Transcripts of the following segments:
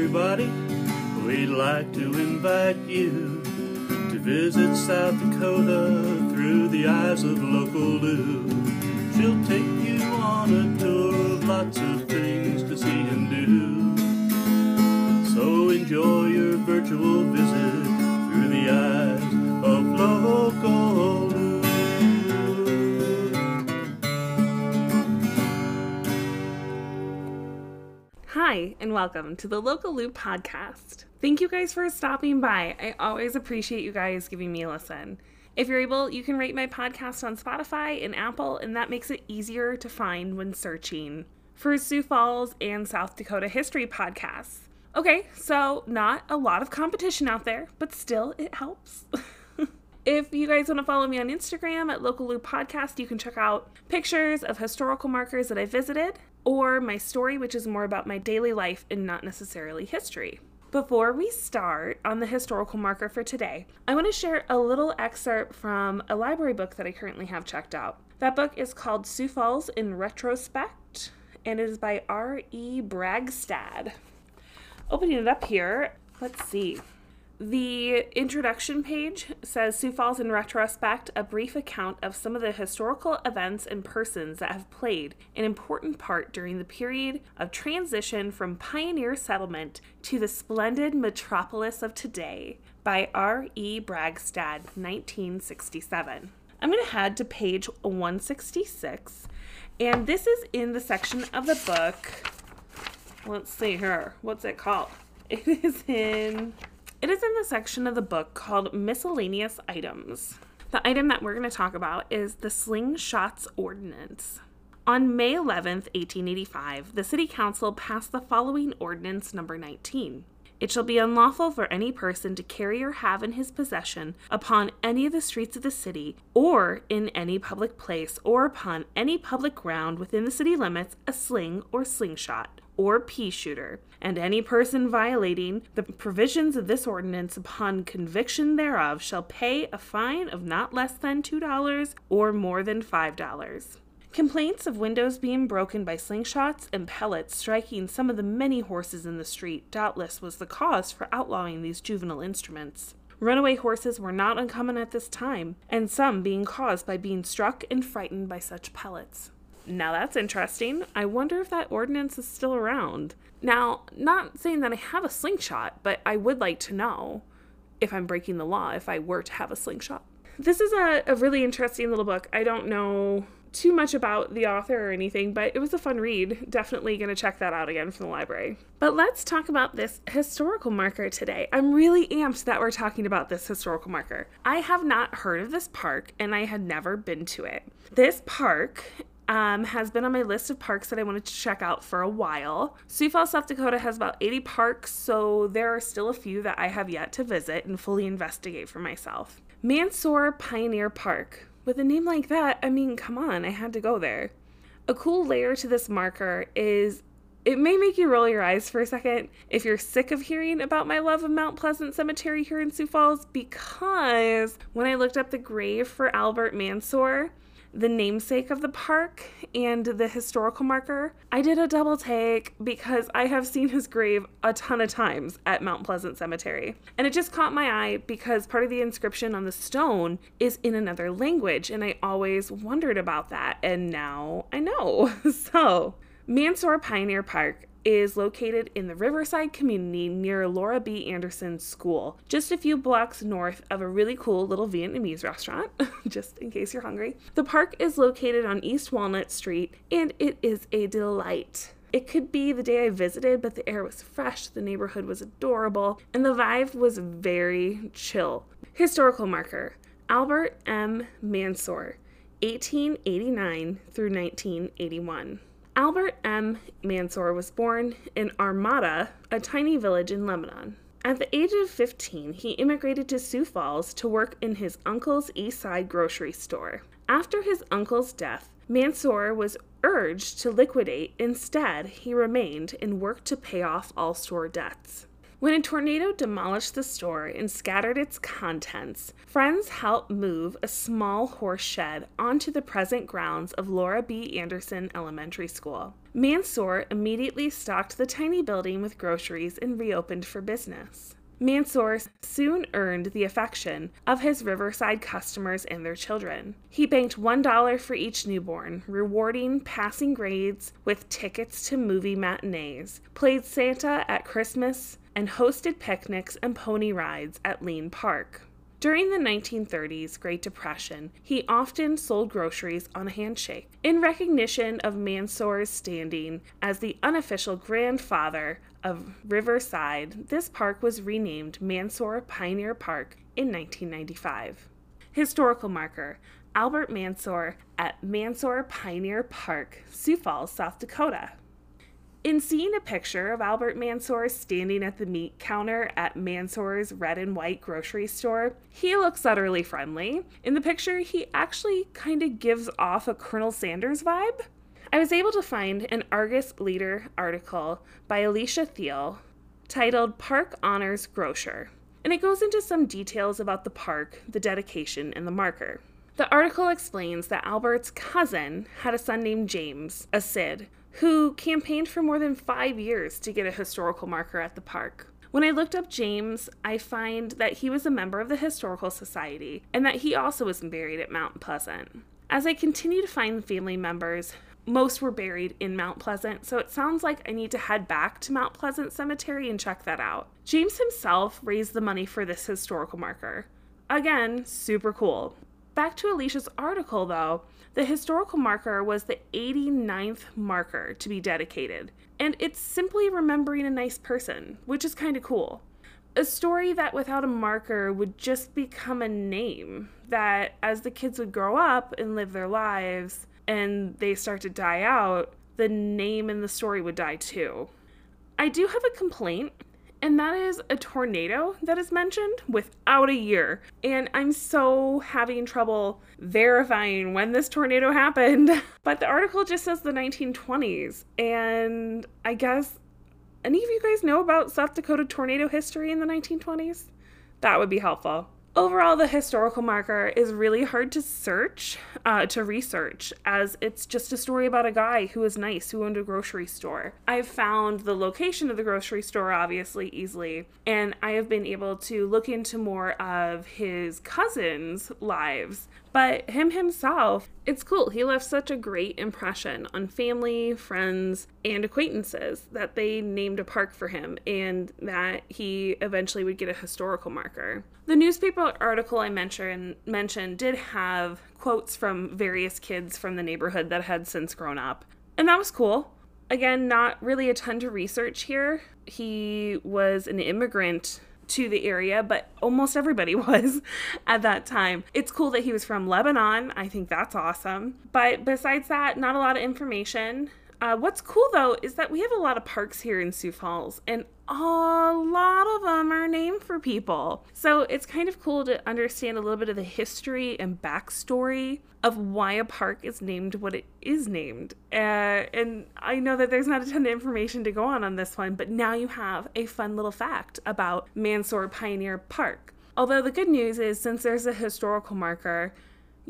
everybody. We'd like to invite you to visit South Dakota through the eyes of local Lou. She'll take you on a tour of lots of things to see and do. So enjoy your virtual visit Hi, and welcome to the Local Lou podcast. Thank you guys for stopping by. I always appreciate you guys giving me a listen. If you're able, you can rate my podcast on Spotify and Apple, and that makes it easier to find when searching for Sioux Falls and South Dakota history podcasts. Okay, so not a lot of competition out there, but still it helps. If you guys want to follow me on Instagram at Local Lou Podcast, you can check out pictures of historical markers that I visited or my story, which is more about my daily life and not necessarily history. Before we start on the historical marker for today, I want to share a little excerpt from a library book that I currently have checked out. That book is called Sioux Falls in Retrospect and it is by R.E. Bragstad. Opening it up here, let's see. The introduction page says Sioux Falls in retrospect, a brief account of some of the historical events and persons that have played an important part during the period of transition from pioneer settlement to the splendid metropolis of today by R.E. Bragstad, 1967. I'm going to head to page 166, and this is in the section of the book. Let's see here. What's it called? It is in it is in the section of the book called Miscellaneous Items. The item that we're going to talk about is the Slingshots Ordinance. On May 11, 1885, the City Council passed the following Ordinance Number 19. It shall be unlawful for any person to carry or have in his possession upon any of the streets of the city, or in any public place, or upon any public ground within the city limits, a sling or slingshot, or pea shooter, and any person violating the provisions of this ordinance upon conviction thereof shall pay a fine of not less than $2 or more than $5. Complaints of windows being broken by slingshots and pellets striking some of the many horses in the street doubtless was the cause for outlawing these juvenile instruments. Runaway horses were not uncommon at this time, and some being caused by being struck and frightened by such pellets. Now that's interesting. I wonder if that ordinance is still around. Now, not saying that I have a slingshot, but I would like to know if I'm breaking the law if I were to have a slingshot. This is a, a really interesting little book. I don't know too much about the author or anything, but it was a fun read. Definitely going to check that out again from the library. But let's talk about this historical marker today. I'm really amped that we're talking about this historical marker. I have not heard of this park and I had never been to it. This park um, has been on my list of parks that I wanted to check out for a while. Sioux Falls, South Dakota has about 80 parks, so there are still a few that I have yet to visit and fully investigate for myself. Mansour Pioneer Park with a name like that, I mean, come on, I had to go there. A cool layer to this marker is it may make you roll your eyes for a second if you're sick of hearing about my love of Mount Pleasant Cemetery here in Sioux Falls, because when I looked up the grave for Albert Mansour, the namesake of the park and the historical marker, I did a double take because I have seen his grave a ton of times at Mount Pleasant Cemetery. And it just caught my eye because part of the inscription on the stone is in another language, and I always wondered about that, and now I know. so, Mansour Pioneer Park is located in the Riverside community near Laura B. Anderson School, just a few blocks north of a really cool little Vietnamese restaurant, just in case you're hungry. The park is located on East Walnut Street and it is a delight. It could be the day I visited, but the air was fresh, the neighborhood was adorable, and the vibe was very chill. Historical marker Albert M. Mansour, 1889 through 1981. Albert M. Mansour was born in Armada, a tiny village in Lebanon. At the age of 15, he immigrated to Sioux Falls to work in his uncle's East Side grocery store. After his uncle's death, Mansour was urged to liquidate. Instead, he remained and worked to pay off all store debts. When a tornado demolished the store and scattered its contents, friends helped move a small horse shed onto the present grounds of Laura B. Anderson Elementary School. Mansour immediately stocked the tiny building with groceries and reopened for business. Mansour soon earned the affection of his Riverside customers and their children. He banked $1 for each newborn, rewarding passing grades with tickets to movie matinees, played Santa at Christmas, and hosted picnics and pony rides at Lien Park. During the 1930s Great Depression, he often sold groceries on a handshake. In recognition of Mansour's standing as the unofficial grandfather of Riverside, this park was renamed Mansour Pioneer Park in 1995. Historical marker Albert Mansour at Mansour Pioneer Park, Sioux Falls, South Dakota. In seeing a picture of Albert Mansour standing at the meat counter at Mansour's red and white grocery store, he looks utterly friendly. In the picture, he actually kind of gives off a Colonel Sanders vibe. I was able to find an Argus Leader article by Alicia Thiel titled Park Honors Grocer, and it goes into some details about the park, the dedication, and the marker. The article explains that Albert's cousin had a son named James, a Sid, who campaigned for more than five years to get a historical marker at the park. When I looked up James, I find that he was a member of the Historical Society and that he also was buried at Mount Pleasant. As I continue to find family members, most were buried in Mount Pleasant, so it sounds like I need to head back to Mount Pleasant Cemetery and check that out. James himself raised the money for this historical marker. Again, super cool. Back to Alicia's article though, the historical marker was the 89th marker to be dedicated, and it's simply remembering a nice person, which is kind of cool. A story that without a marker would just become a name, that as the kids would grow up and live their lives and they start to die out, the name in the story would die too. I do have a complaint and that is a tornado that is mentioned without a year. And I'm so having trouble verifying when this tornado happened. But the article just says the 1920s. And I guess any of you guys know about South Dakota tornado history in the 1920s? That would be helpful. Overall, the historical marker is really hard to search, uh, to research, as it's just a story about a guy who was nice, who owned a grocery store. I've found the location of the grocery store obviously easily, and I have been able to look into more of his cousins' lives. But him himself, it's cool. He left such a great impression on family, friends, and acquaintances that they named a park for him and that he eventually would get a historical marker. The newspaper article I mentioned mentioned did have quotes from various kids from the neighborhood that had since grown up. And that was cool. Again, not really a ton to research here. He was an immigrant to the area, but almost everybody was at that time. It's cool that he was from Lebanon. I think that's awesome. But besides that, not a lot of information. Uh, what's cool though is that we have a lot of parks here in Sioux Falls, and a lot of them are named for people. So it's kind of cool to understand a little bit of the history and backstory of why a park is named what it is named. Uh, and I know that there's not a ton of information to go on on this one, but now you have a fun little fact about Mansour Pioneer Park. Although the good news is, since there's a historical marker,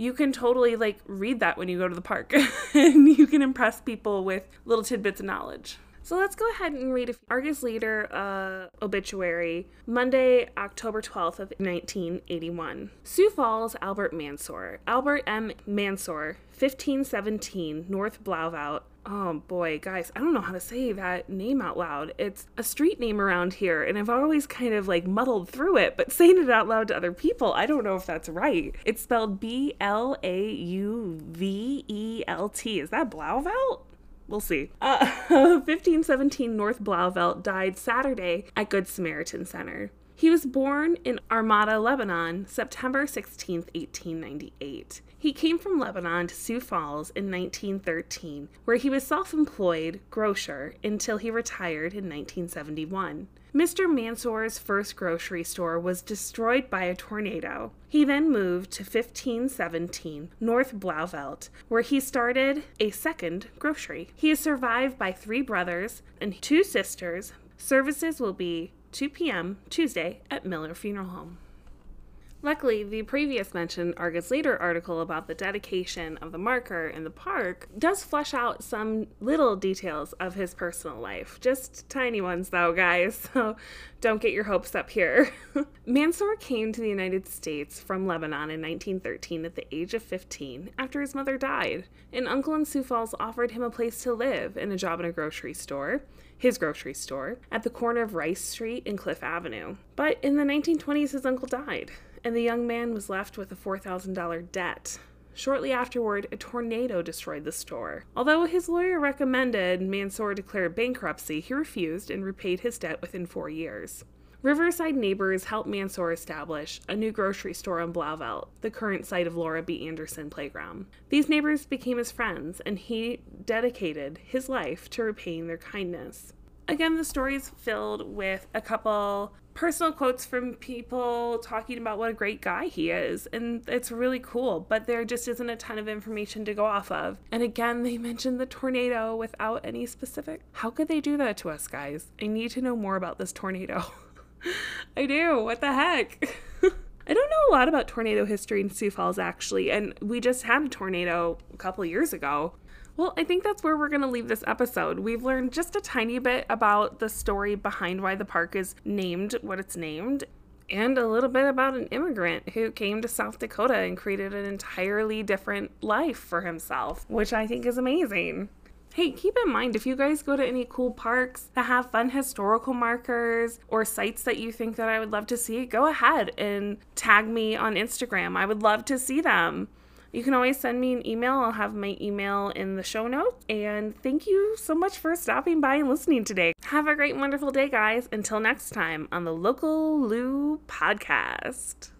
you can totally like read that when you go to the park and you can impress people with little tidbits of knowledge. So let's go ahead and read a Argus Leader uh, obituary, Monday, October 12th of 1981. Sioux Falls, Albert Mansour. Albert M. Mansour, 1517, North Blauvelt. Oh boy, guys, I don't know how to say that name out loud. It's a street name around here, and I've always kind of like muddled through it, but saying it out loud to other people, I don't know if that's right. It's spelled B L A U V E L T. Is that Blauvelt? We'll see. Uh, 1517 North Blauvelt died Saturday at Good Samaritan Center. He was born in Armada, Lebanon, September 16, 1898. He came from Lebanon to Sioux Falls in 1913, where he was self employed grocer until he retired in 1971. Mr. Mansour's first grocery store was destroyed by a tornado. He then moved to 1517 North Blauvelt, where he started a second grocery. He is survived by three brothers and two sisters. Services will be 2 p.m. Tuesday at Miller Funeral Home. Luckily, the previous mentioned Argus Leader article about the dedication of the marker in the park does flesh out some little details of his personal life. Just tiny ones, though, guys, so don't get your hopes up here. Mansour came to the United States from Lebanon in 1913 at the age of 15 after his mother died. An uncle in Sioux Falls offered him a place to live and a job in a grocery store his grocery store, at the corner of Rice Street and Cliff Avenue. But in the 1920s, his uncle died and the young man was left with a $4,000 debt. Shortly afterward, a tornado destroyed the store. Although his lawyer recommended Mansour declare bankruptcy, he refused and repaid his debt within four years. Riverside neighbors helped Mansour establish a new grocery store on Blauvelt, the current site of Laura B. Anderson Playground. These neighbors became his friends, and he dedicated his life to repaying their kindness. Again, the story is filled with a couple personal quotes from people talking about what a great guy he is, and it's really cool, but there just isn't a ton of information to go off of. And again, they mentioned the tornado without any specific. How could they do that to us, guys? I need to know more about this tornado. I do. What the heck? I don't know a lot about tornado history in Sioux Falls actually, and we just had a tornado a couple years ago. Well, I think that's where we're going to leave this episode. We've learned just a tiny bit about the story behind why the park is named what it's named, and a little bit about an immigrant who came to South Dakota and created an entirely different life for himself, which I think is amazing. Hey, keep in mind if you guys go to any cool parks that have fun historical markers or sites that you think that I would love to see, go ahead and tag me on Instagram. I would love to see them. You can always send me an email. I'll have my email in the show notes. And thank you so much for stopping by and listening today. Have a great, wonderful day, guys. Until next time on the Local Lou Podcast.